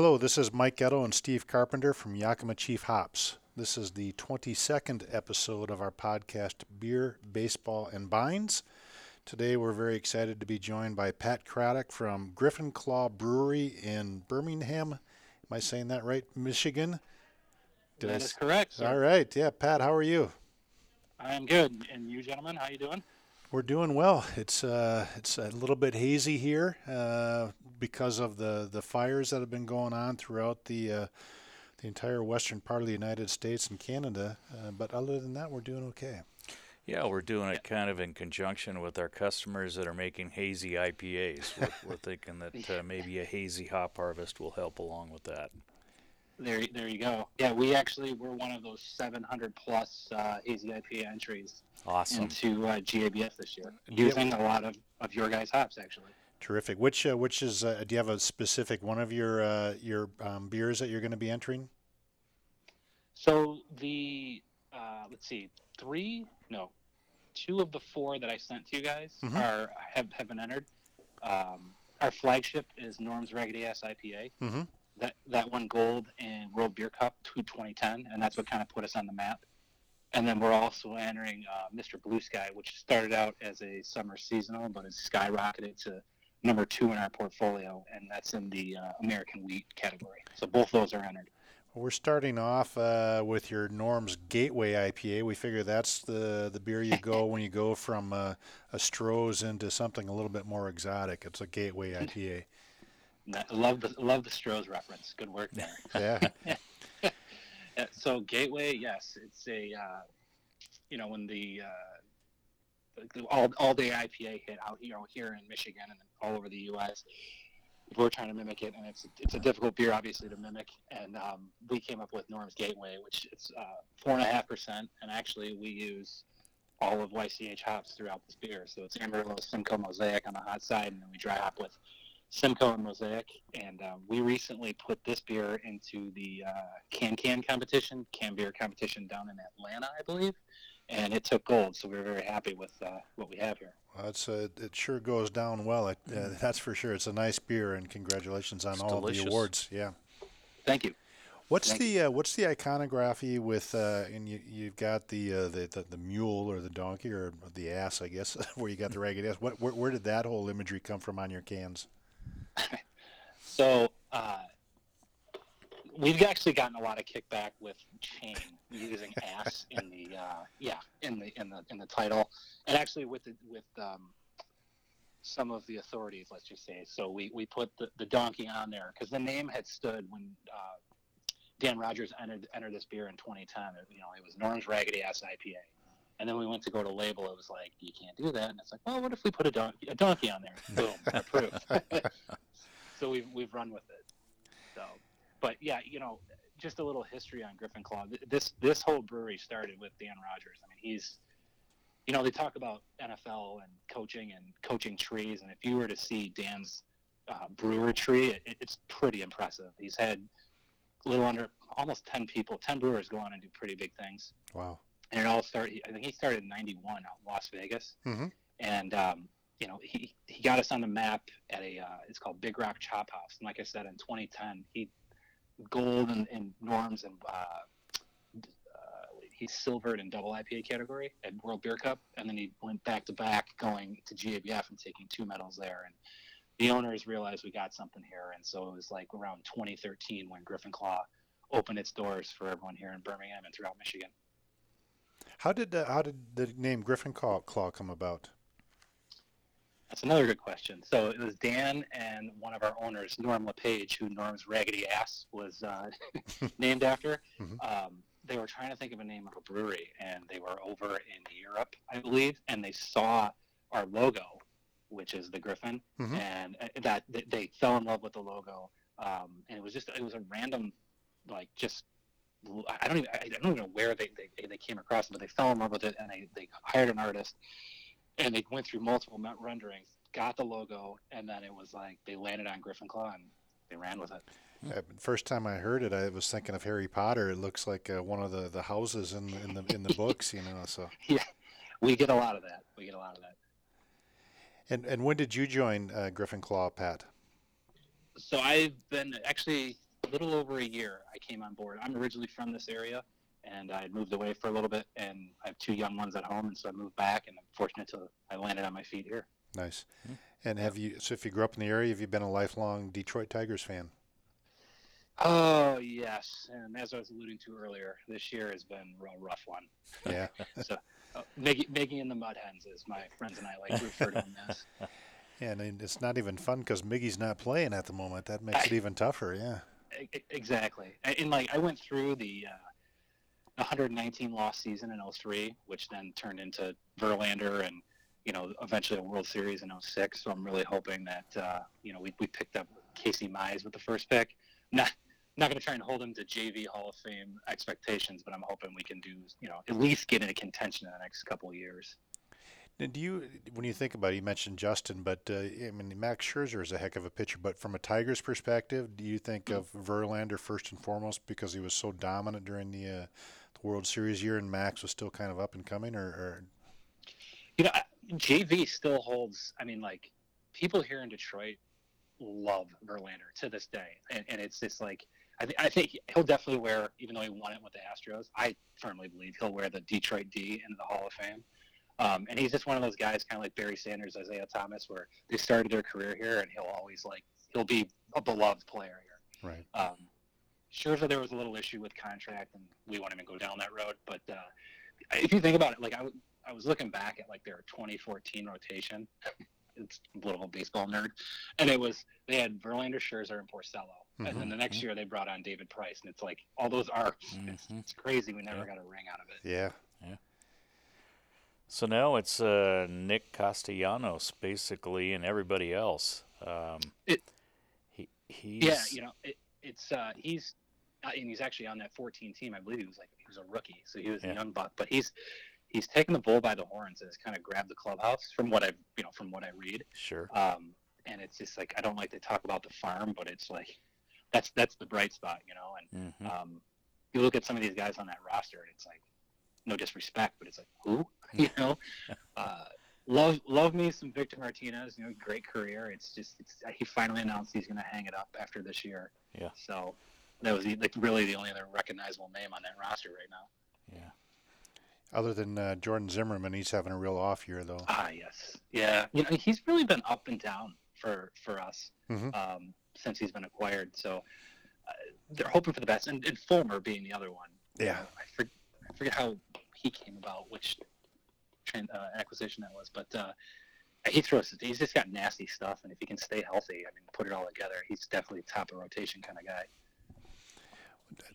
Hello, this is Mike Getto and Steve Carpenter from Yakima Chief Hops. This is the 22nd episode of our podcast, Beer, Baseball, and Binds. Today we're very excited to be joined by Pat Craddock from Griffin Claw Brewery in Birmingham. Am I saying that right? Michigan? Did that is correct. Sir. All right. Yeah, Pat, how are you? I am good. And you gentlemen, how you doing? We're doing well. It's uh, it's a little bit hazy here uh, because of the, the fires that have been going on throughout the uh, the entire western part of the United States and Canada. Uh, but other than that, we're doing okay. Yeah, we're doing it kind of in conjunction with our customers that are making hazy IPAs. We're, we're thinking that uh, maybe a hazy hop harvest will help along with that. There, there you go. Yeah, we actually were one of those 700 plus uh, hazy IPA entries awesome. into uh, GABF this year, using a lot of, of your guys' hops actually. Terrific. Which uh, which is uh, do you have a specific one of your uh, your um, beers that you're going to be entering? So the uh, let's see, three no, two of the four that I sent to you guys mm-hmm. are have, have been entered. Um, our flagship is Norm's Raggedy Ass IPA. Mm-hmm. That that won gold in World Beer Cup 2010, and that's what kind of put us on the map. And then we're also entering uh, Mr. Blue Sky, which started out as a summer seasonal, but has skyrocketed to number two in our portfolio, and that's in the uh, American wheat category. So both those are entered. We're starting off uh, with your Norm's Gateway IPA. We figure that's the the beer you go when you go from uh, a Stroh's into something a little bit more exotic. It's a Gateway IPA. Love the love the Stroh's reference. Good work there. yeah. so Gateway, yes, it's a uh, you know when the, uh, the all all day IPA hit out you know here in Michigan and all over the U.S. We're trying to mimic it, and it's it's a difficult beer, obviously, to mimic. And um, we came up with Norm's Gateway, which is uh, four and a half percent, and actually we use all of YCH hops throughout this beer. So it's Amarillo, Simcoe, Mosaic on the hot side, and then we dry hop with Simcoe and Mosaic, and um, we recently put this beer into the uh, Can Can competition, Can Beer competition down in Atlanta, I believe, and it took gold. So we are very happy with uh, what we have here. Well, it's uh, it sure goes down well. It, uh, mm. that's for sure. It's a nice beer, and congratulations on it's all delicious. the awards. Yeah. Thank you. What's Thank the uh, what's the iconography with uh, and you you've got the, uh, the, the the mule or the donkey or the ass I guess where you got the ragged ass. What where, where did that whole imagery come from on your cans? So uh, we've actually gotten a lot of kickback with chain using ass in the uh, yeah in the in the in the title, and actually with the, with um, some of the authorities, let's just say. So we, we put the, the donkey on there because the name had stood when uh, Dan Rogers entered entered this beer in 2010. You know, it was Norm's Raggedy Ass IPA. And then we went to go to label. It was like, you can't do that. And it's like, well, what if we put a donkey, a donkey on there? Boom, approved. so we've we've run with it. So, but yeah, you know, just a little history on Griffin Claw. This this whole brewery started with Dan Rogers. I mean, he's, you know, they talk about NFL and coaching and coaching trees, and if you were to see Dan's uh, brewer tree, it, it's pretty impressive. He's had a little under almost ten people, ten brewers go on and do pretty big things. Wow and it all started. I think he started in '91 out in Las Vegas, mm-hmm. and um, you know he he got us on the map at a uh, it's called Big Rock Chop House, and like I said, in 2010 he gold and, and norms and uh, uh, silvered in double IPA category at World Beer Cup, and then he went back to back going to GABF and taking two medals there, and the owners realized we got something here, and so it was like around 2013 when Griffin Claw opened its doors for everyone here in Birmingham and throughout Michigan. How did uh, how did the name Griffin Claw come about? That's another good question. So it was Dan and one of our owners, Norm LePage, who Norm's Raggedy Ass was uh, named after. Mm-hmm. Um, they were trying to think of a name of a brewery, and they were over in Europe, I believe, and they saw our logo, which is the Griffin, mm-hmm. and uh, that they fell in love with the logo. Um, and it was just it was a random, like just I don't even I don't even know where they, they, they came across it, but they fell in love with it and they, they hired an artist and they went through multiple renderings, got the logo, and then it was like they landed on Griffin Claw and they ran with it. Yeah, first time I heard it, I was thinking of Harry Potter. It looks like uh, one of the, the houses in in the in the books, you know. So yeah, we get a lot of that. We get a lot of that. And and when did you join uh, Griffin Claw, Pat? So I've been actually a little over a year, I came on board. I'm originally from this area, and I had moved away for a little bit, and I have two young ones at home, and so I moved back, and I'm fortunate to I landed on my feet here. Nice. Mm-hmm. And have you? So, if you grew up in the area, have you been a lifelong Detroit Tigers fan? Oh yes, and as I was alluding to earlier, this year has been a real rough one. Yeah. so, uh, Miggy and the Mud Hens, as my friends and I like to refer to them as. Yeah, and it's not even fun because Miggy's not playing at the moment. That makes I, it even tougher. Yeah. Exactly, and like I went through the uh, 119 loss season in 03, which then turned into Verlander and you know eventually a World Series in 06. So I'm really hoping that uh, you know we, we picked up Casey Mize with the first pick. Not not going to try and hold him to JV Hall of Fame expectations, but I'm hoping we can do you know at least get into contention in the next couple of years. And do you, when you think about it, you mentioned Justin, but uh, I mean Max Scherzer is a heck of a pitcher. But from a Tigers perspective, do you think of Verlander first and foremost because he was so dominant during the, uh, the World Series year, and Max was still kind of up and coming, or, or? You know, JV still holds. I mean, like people here in Detroit love Verlander to this day, and, and it's just like I, th- I think he'll definitely wear, even though he won it with the Astros. I firmly believe he'll wear the Detroit D into the Hall of Fame. Um, and he's just one of those guys, kind of like Barry Sanders, Isiah Thomas, where they started their career here, and he'll always like he'll be a beloved player here. Right. Um, Scherzer, there was a little issue with contract, and we won't even go down that road. But uh, if you think about it, like I, w- I was looking back at like their 2014 rotation. it's a little baseball nerd, and it was they had Verlander, Scherzer, and Porcello, mm-hmm. and then the next mm-hmm. year they brought on David Price, and it's like all those arcs. Mm-hmm. It's, it's, crazy. We never yeah. got a ring out of it. Yeah. Yeah. So now it's uh, Nick Castellanos basically, and everybody else. Um, it, he, he's yeah, you know, it, it's uh, he's uh, and he's actually on that 14 team. I believe he was like he was a rookie, so he was yeah. a young buck. But he's he's taken the bull by the horns and has kind of grabbed the clubhouse from what I you know from what I read. Sure. Um, and it's just like I don't like to talk about the farm, but it's like that's that's the bright spot, you know. And mm-hmm. um, you look at some of these guys on that roster, and it's like no disrespect, but it's like who you know. Uh, love love me some Victor Martinez. You know, great career. It's just it's, he finally announced he's going to hang it up after this year. Yeah. So that was like really the only other recognizable name on that roster right now. Yeah. Other than uh, Jordan Zimmermann, he's having a real off year though. Ah, yes, yeah. You know, he's really been up and down for for us mm-hmm. um, since he's been acquired. So uh, they're hoping for the best, and, and Fulmer being the other one. Yeah. You know, I, for, I forget how he came about, which uh, acquisition that was. But uh, he throws. He's just got nasty stuff, and if he can stay healthy, I mean, put it all together, he's definitely a top of rotation kind of guy.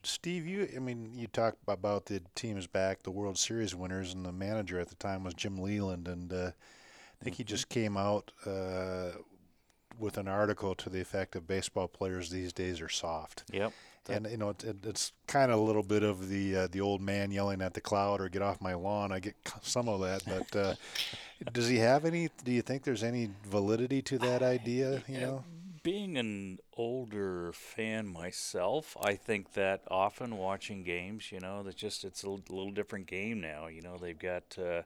Steve, you, I mean, you talked about the teams back, the World Series winners, and the manager at the time was Jim Leyland, and uh, I think he just came out uh, with an article to the effect of baseball players these days are soft. Yep and you know it, it, it's kind of a little bit of the uh, the old man yelling at the cloud or get off my lawn. I get some of that, but uh, does he have any? Do you think there's any validity to that idea? You know, being an older fan myself, I think that often watching games, you know, that just it's a little different game now. You know, they've got. Uh,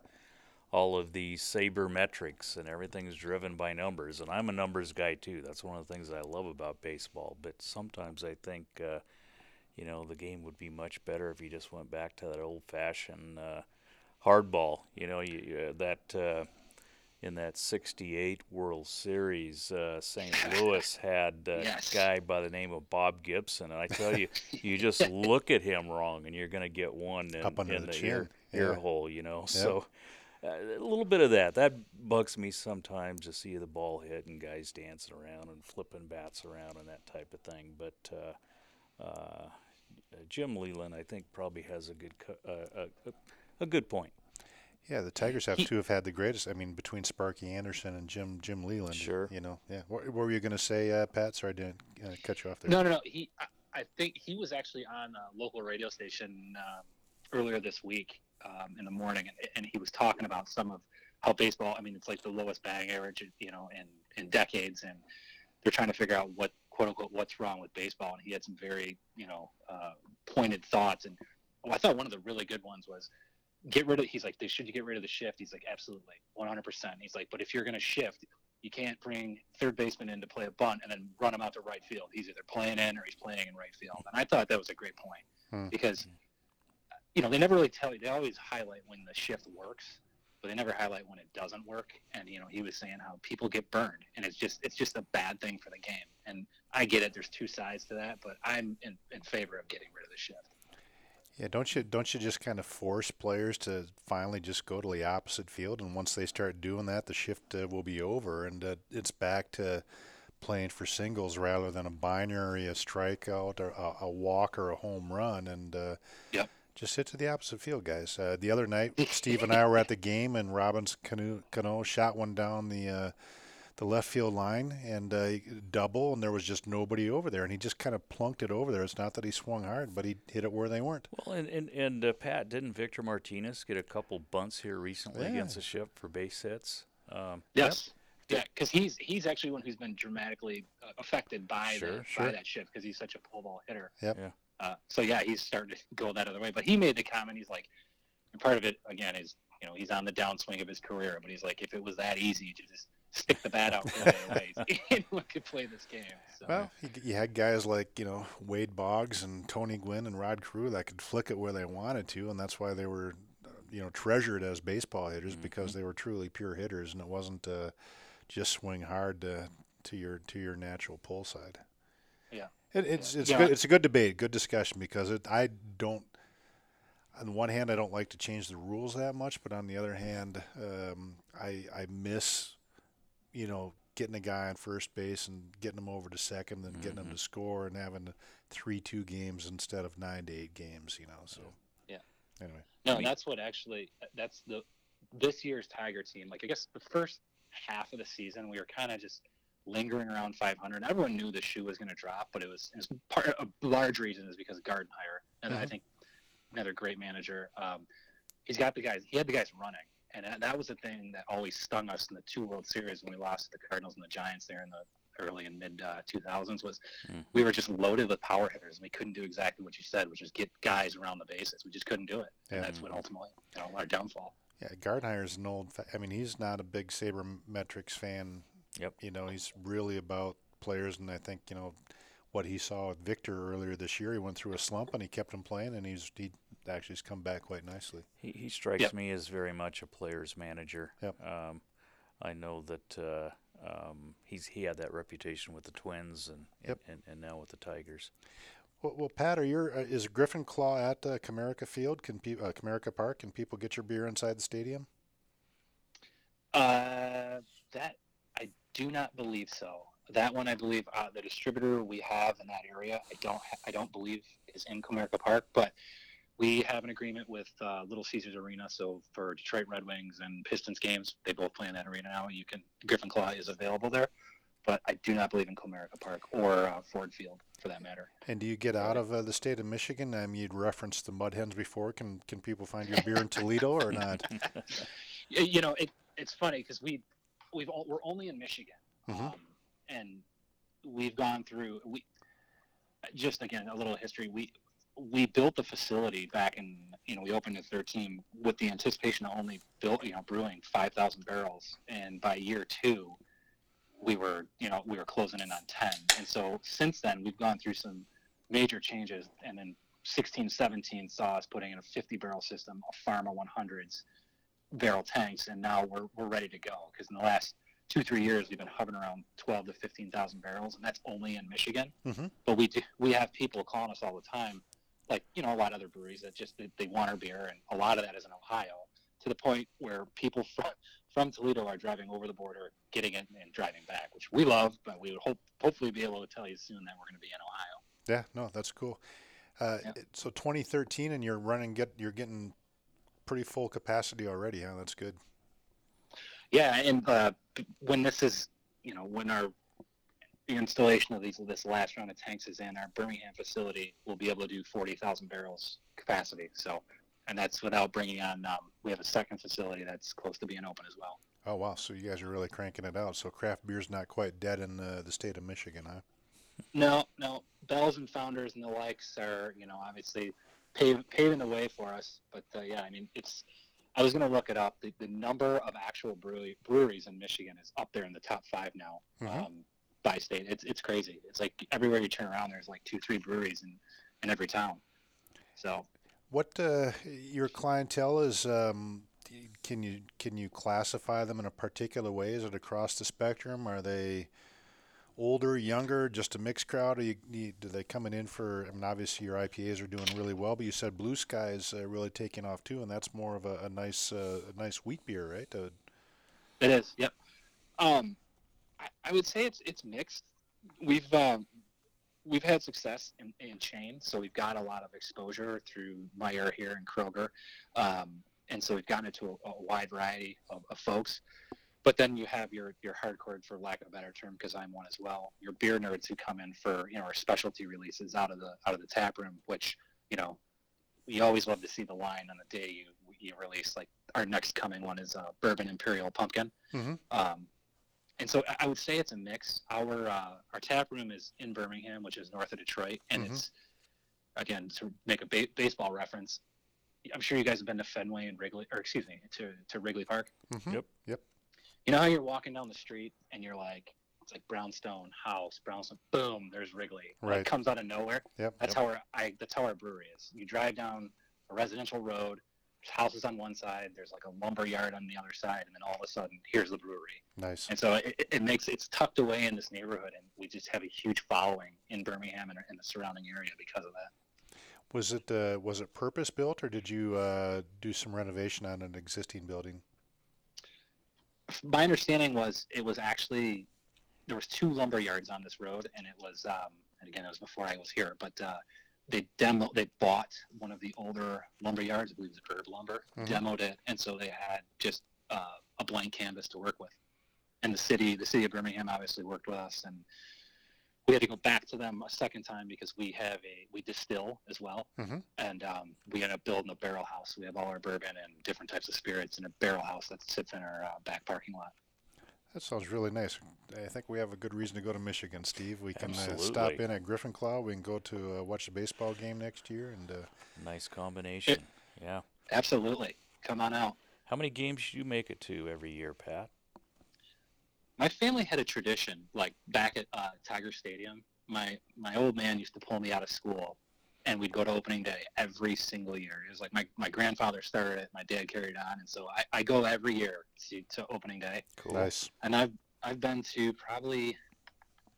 all of the sabermetrics and everything's driven by numbers. And I'm a numbers guy too. That's one of the things I love about baseball. But sometimes I think, uh, you know, the game would be much better if you just went back to that old-fashioned uh, hardball. You know, you, you that uh, in that '68 World Series, uh, St. Louis had a yes. guy by the name of Bob Gibson, and I tell you, you just look at him wrong, and you're going to get one in, Up under in the, the ear, ear, yeah. hole. You know, yep. so uh, a little bit of that. That bugs me sometimes to see the ball hit and guys dancing around and flipping bats around and that type of thing. But uh, uh, Jim Leyland, I think, probably has a good co- uh, a, a, good point. Yeah, the Tigers have he, to have had the greatest. I mean, between Sparky Anderson and Jim Jim Leyland. Sure. You know, yeah. What, what were you going to say, uh, Pat? Sorry, I didn't uh, cut you off there. No, no, no. He, I, I think he was actually on a local radio station um, earlier this week um, in the morning, and, and, he was talking about some of how baseball. I mean, it's like the lowest batting average, you know, in in decades, and they're trying to figure out what quote unquote what's wrong with baseball. And he had some very you know uh, pointed thoughts. And oh, I thought one of the really good ones was get rid of. He's like, should you get rid of the shift? He's like, absolutely, 100. percent He's like, but if you're going to shift, you can't bring third baseman in to play a bunt and then run him out to right field. He's either playing in or he's playing in right field. And I thought that was a great point Hmm. because, you know, they never really tell you. They always highlight when the shift works, but they never highlight when it doesn't work. And you know, he was saying how people get burned, and it's just it's just a bad thing for the game. And I get it. There's two sides to that, but I'm in, in favor of getting rid of the shift. Yeah, don't you don't you just kind of force players to finally just go to the opposite field, and once they start doing that, the shift uh, will be over, and uh, it's back to playing for singles rather than a binary, a strikeout, or a, a walk, or a home run, and uh, Yep. Just hit to the opposite field, guys. Uh, the other night, Steve and I were at the game, and Robinson Cano, Cano shot one down the uh, the left field line and uh, double, and there was just nobody over there, and he just kind of plunked it over there. It's not that he swung hard, but he hit it where they weren't. Well, and and, and uh, Pat, didn't Victor Martinez get a couple bunts here recently Yeah. against the ship for base hits? Um, Yes. Yeah, because he's he's actually one who's been dramatically uh, affected by Sure, the, sure. by that shift because he's such a pull ball hitter. Yep. Yeah. Uh, so yeah, he's starting to go that other way. But he made the comment. He's like, and part of it again is you know he's on the downswing of his career. But he's like, if it was that easy to just stick the bat out further away, anyone could play this game. So. Well, you, you had guys like you know Wade Boggs and Tony Gwynn and Rod Carew that could flick it where they wanted to, and that's why they were, uh, you know, treasured as baseball hitters because they were truly pure hitters, and it wasn't uh, just swing hard to, to your to your natural pull side. Yeah. It, it's it's Yeah. good. It's a good debate, good discussion because it, I don't. On the one hand, I don't like to change the rules that much, but on the other hand, um, I I miss, you know, getting a guy on first base and getting him over to second, and getting him to score, and having three two games instead of nine to eight games. You know, so Yeah. Anyway, No, that's what actually that's the this year's Tiger team. Like I guess the first half of the season, we were kind of just lingering around 500. Everyone knew the shoe was going to drop, but it was, it was part a large reason is because Gardenhire, and I Mhm. think another great manager. Um, he's got the guys. He had the guys running, and that- was the thing that always stung us in the two World Series when we lost to the Cardinals and the Giants there in the early and mid uh, 2000s was Mhm. we were just loaded with power hitters and we couldn't do exactly what you said which is get guys around the bases we just couldn't do it and that's what ultimately you know our downfall yeah, Gardner's an old. Fa- I mean, he's not a big sabermetrics fan. Yep. You know, he's really about players, and I think you know what he saw with Victor earlier this year. He went through a slump, and he kept him playing, and he's he actually has come back quite nicely. He, he strikes Yep. me as very much a player's manager. Yep. Um, I know that uh, um, he's he had that reputation with the Twins and, Yep. and, and now with the Tigers. Well, well Pat, are your uh, is Griffin Claw at uh, Comerica Field? Can pe- uh, Comerica Park? Can people get your beer inside the stadium? uh, that i do not believe so that one i believe uh, the distributor we have in that area i don't ha- i don't believe is in comerica park but we have an agreement with uh, Little Caesars Arena, so for Detroit Red Wings and Pistons games, they both play in that arena now. You can Griffin Claw is available there, but I do not believe in Comerica Park or uh, Ford Field for that matter. And do you get out of uh, the state of Michigan? I mean, you'd referenced the Mud Hens before. Can can people find your beer in Toledo or not? You know, it, it's funny because we we've all, we're only in Michigan, Mhm. um, and we've gone through we just again a little history. We we built the facility back in you know we opened in 13 with the anticipation of only built you know brewing 5,000 barrels, and by year two we were you know we were closing in on 10, and so since then we've gone through some major changes, and then 16, 17 saw us putting in a 50 barrel system, a Pharma 100s barrel tanks, and now we're, we're ready to go. Because in the last two three years, we've been hovering around 12 to 15,000 barrels, and that's only in Michigan. Mhm. But we do, we have people calling us all the time, like you know a lot of other breweries that just they, they want our beer, and a lot of that is in Ohio. To the point where people from from Toledo are driving over the border, getting it, and driving back, which we love. But we would hope hopefully be able to tell you soon that we're going to be in Ohio. Yeah, no, that's cool. Uh, Yeah. So 2013, and you're running get you're getting pretty full capacity already. Huh? That's good. Yeah, and uh, when this is, you know, when our the installation of these this last round of tanks is in, our Birmingham facility we'll be able to do forty thousand barrels capacity. So, and that's without bringing on. Um, we have a second facility that's close to being open as well. Oh wow, so you guys are really cranking it out. So craft beer's not quite dead in uh, the state of Michigan, huh? No, no, Bells and Founders and the likes are, you know, obviously pave, paving the way for us. But uh, yeah, I mean, it's I was going to look it up. The, the number of actual brewery, breweries in Michigan is up there in the top five now Mhm. um, by state. It's it's crazy. It's like everywhere you turn around, there's like two, three breweries in, in every town. So What uh, your clientele is? Um, can you can you classify them in a particular way? Is it across the spectrum? Are they older, younger, just a mixed crowd? Are you, do they coming in for? I mean, obviously your IPAs are doing really well, but you said Blue Sky is uh, really taking off too, and that's more of a, a nice uh, a nice wheat beer, right? It is. Yep. Um, I, I would say it's it's mixed. We've um, we've had success in, in chain, so we've got a lot of exposure through Meijer here and Kroger, um, and so we've gotten it to a, a wide variety of, of folks. But then you have your your hardcore, for lack of a better term, because I'm one as well. Your beer nerds who come in for you know our specialty releases out of the out of the tap room, which you know we always love to see the line on the day you you release. Like our next coming one is uh, bourbon imperial pumpkin. Mhm. Um, and so I- I would say it's a mix. Our uh, our tap room is in Birmingham, which is north of Detroit, and Mhm. it's again to make a ba- baseball reference. I'm sure you guys have been to Fenway and Wrigley, or excuse me, to, to Wrigley Park. mhm. Yep. Yep. You know how you're walking down the street and you're like, it's like brownstone house, brownstone, boom, there's Wrigley. Right. It comes out of nowhere. Yep. That's how our I that's how our brewery is. You drive down a residential road, there's houses on one side, there's like a lumber yard on the other side, and then all of a sudden here's the brewery. Nice. And so it, it- it makes it's tucked away in this neighborhood, and we just have a huge following in Birmingham and in the surrounding area because of that. Was it uh, was it purpose built, or did you uh, do some renovation on an existing building? My understanding was it was actually there was two lumber yards on this road, and it was um, and again it was before I was here, but uh, they demo they bought one of the older lumber yards, I believe it's Herb Lumber, Mhm. demoed it, and so they had just uh, a blank canvas to work with. And the city, the city of Birmingham, obviously worked with us, and we had to go back to them a second time because we have a we distill as well, Mhm. and um, we end up building a barrel house. We have all our bourbon and different types of spirits in a barrel house that sits in our uh, back parking lot. That sounds really nice. I think we have a good reason to go to Michigan, Steve. We can uh, stop in at Griffin Claw. We can go to uh, watch the baseball game next year, and uh, Nice combination. Yeah. Absolutely, come on out. How many games do you make it to every year, Pat? My family had a tradition like back at uh, tiger stadium my my old man used to pull me out of school and we'd go to opening day every single year it was like my, my grandfather started it my dad carried on and so i, I go every year to, to opening day Cool. nice. and i've i've been to probably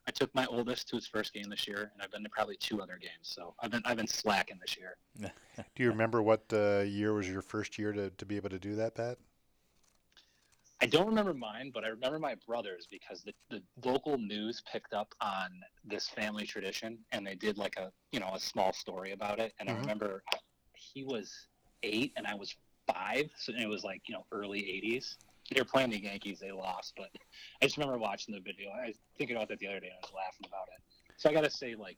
i took my oldest to his first game this year and i've been to probably two other games so i've been i've been slacking this year Do you remember what uh, year was your first year to, to be able to do that, Pat? I don't remember mine, but I remember my brother's because the, the local news picked up on this family tradition and they did like a you know a small story about it. And Mhm. I remember he was eight and I was five, so it was like you know early '80s. They were playing the Yankees, they lost, but I just remember watching the video. I was thinking about that the other day and I was laughing about it. So I got to say, like,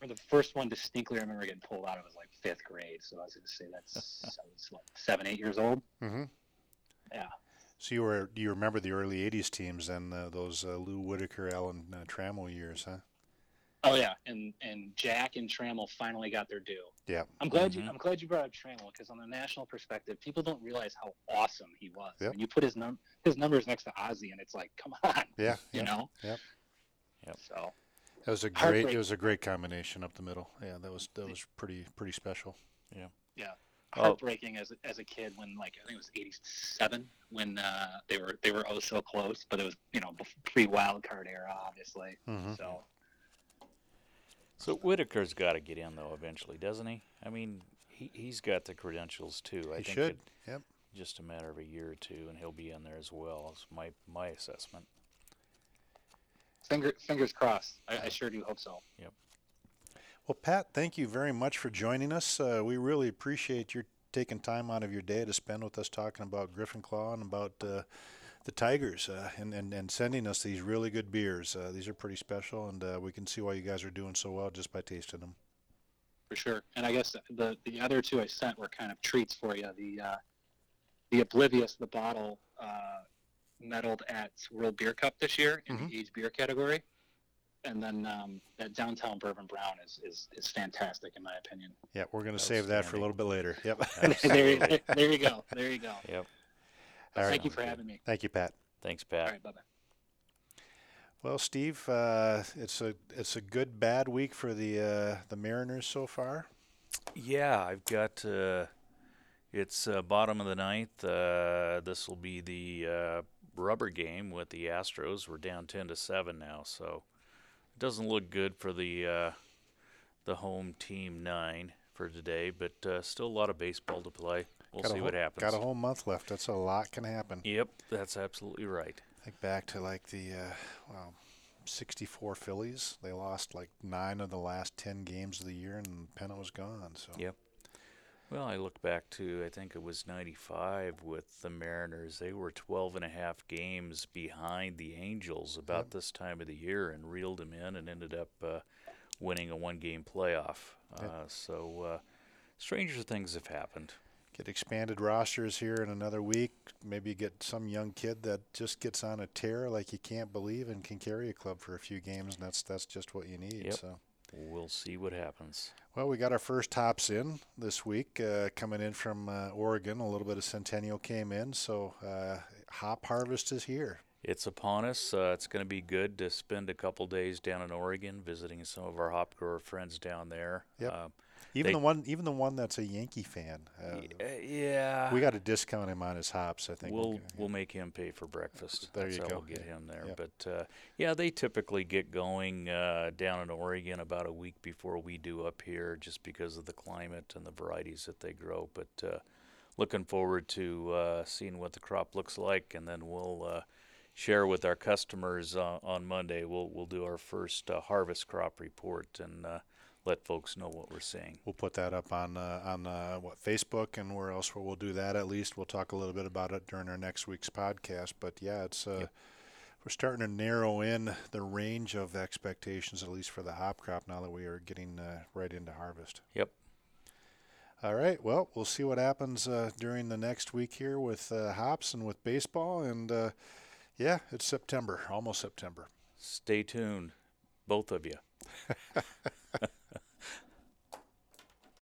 for the first one distinctly, I remember getting pulled out. I was like fifth grade, so I was going to say that's I was like seven, eight years old. Mm-hmm. Yeah. So you were you remember the early '80s teams and uh, those uh, Lou Whitaker, Alan uh, Trammell years, huh? Oh yeah, and and Jack and Trammell finally got their due. Yeah. I'm glad you Mhm. I'm glad you brought up Trammell because on the national perspective, people don't realize how awesome he was. Yep. When you put his num his numbers next to Ozzie, and it's like, come on, Yeah. you yeah. know. Yep. Yep. So That was a great. It was a great combination up the middle. Yeah, that was that was pretty pretty special. Oh. Heartbreaking as as a kid when like I think it was '87 when uh, they were they were oh so close, but it was you know pre wild card era, obviously. Mm-hmm. So So Whitaker's got to get in though eventually, doesn't he? I mean, he he's got the credentials too. I He think should. it- Yep. just a matter of a year or two, and he'll be in there as well. Is my my assessment. finger, fingers crossed. I, I sure do hope so. Well, Pat, thank you very much for joining us. Uh, we really appreciate your taking time out of your day to spend with us talking about Griffin Claw and about uh, the Tigers uh, and, and, and sending us these really good beers. Uh, these are pretty special, and uh, we can see why you guys are doing so well just by tasting them. for sure. And I guess the the other two I sent were kind of treats for you. The uh, the Oblivious, the bottle, uh, medaled at World Beer Cup this year in Mhm. the aged beer category. And then um, that downtown bourbon brown is, is is fantastic in my opinion. Yeah, we're going to save that for a little bit later. Yep. there, you, there you go. There you go. Yep. All right. Thank right. you for having me. Thank you, Pat. Thanks, Pat. All right, bye bye. Well, Steve, uh, it's a it's a good bad week for the uh, the Mariners so far. Yeah, I've got. Uh, it's uh, bottom of the ninth. Uh, this will be the uh, rubber game with the Astros. We're down ten to seven now, so it doesn't look good for the the home team nine for today. But still a lot of baseball to play. We'll got see whole, what happens. Got a whole month left. That's a lot can happen. Yep, that's absolutely right. Think back to like the uh, well, 64 Phillies. They lost like nine of the last 10 games of the year, and Pennant was gone. So. Yep. Well, I look back to I think it was 95 with the Mariners. They were 12 and a half games behind the Angels about yep. this time of the year and reeled them in and ended up uh, winning a one-game playoff. Yep. Uh, so uh, stranger things have happened get expanded rosters here in another week. Maybe get some young kid that just gets on a tear like you can't believe and can carry a club for a few games, and that's that's just what you need. Yep. So we'll see what happens. Well, we got our first hops in this week, uh, coming in from uh, Oregon. A little bit of Centennial came in, so uh, hop harvest is here. It's upon us. Uh, it's going to be good to spend a couple days down in Oregon visiting some of our hop grower friends down there. Yep. Uh, even they, the one, even the one that's a Yankee fan. Uh, yeah. We got to discount him on his hops. I think we'll we'll, we'll make him pay for breakfast. There that's you go. We'll get him there. Yep. But uh, yeah, they typically get going uh, down in Oregon about a week before we do up here, just because of the climate and the varieties that they grow. But uh, looking forward to uh, seeing what the crop looks like, and then we'll uh, share with our customers on Monday. We'll we'll do our first harvest crop report and let folks know what we're seeing. We'll put that up on uh, on uh, what Facebook and where else where we'll do that. At least we'll talk a little bit about it during our next week's podcast. But yeah, it's uh, yep. we're starting to narrow in the range of expectations, at least for the hop crop, now that we are getting uh, right into harvest. Yep. All right. Well, we'll see what happens uh, during the next week here with uh, hops and with baseball. And yeah, it's September, almost September. Stay tuned, both of you.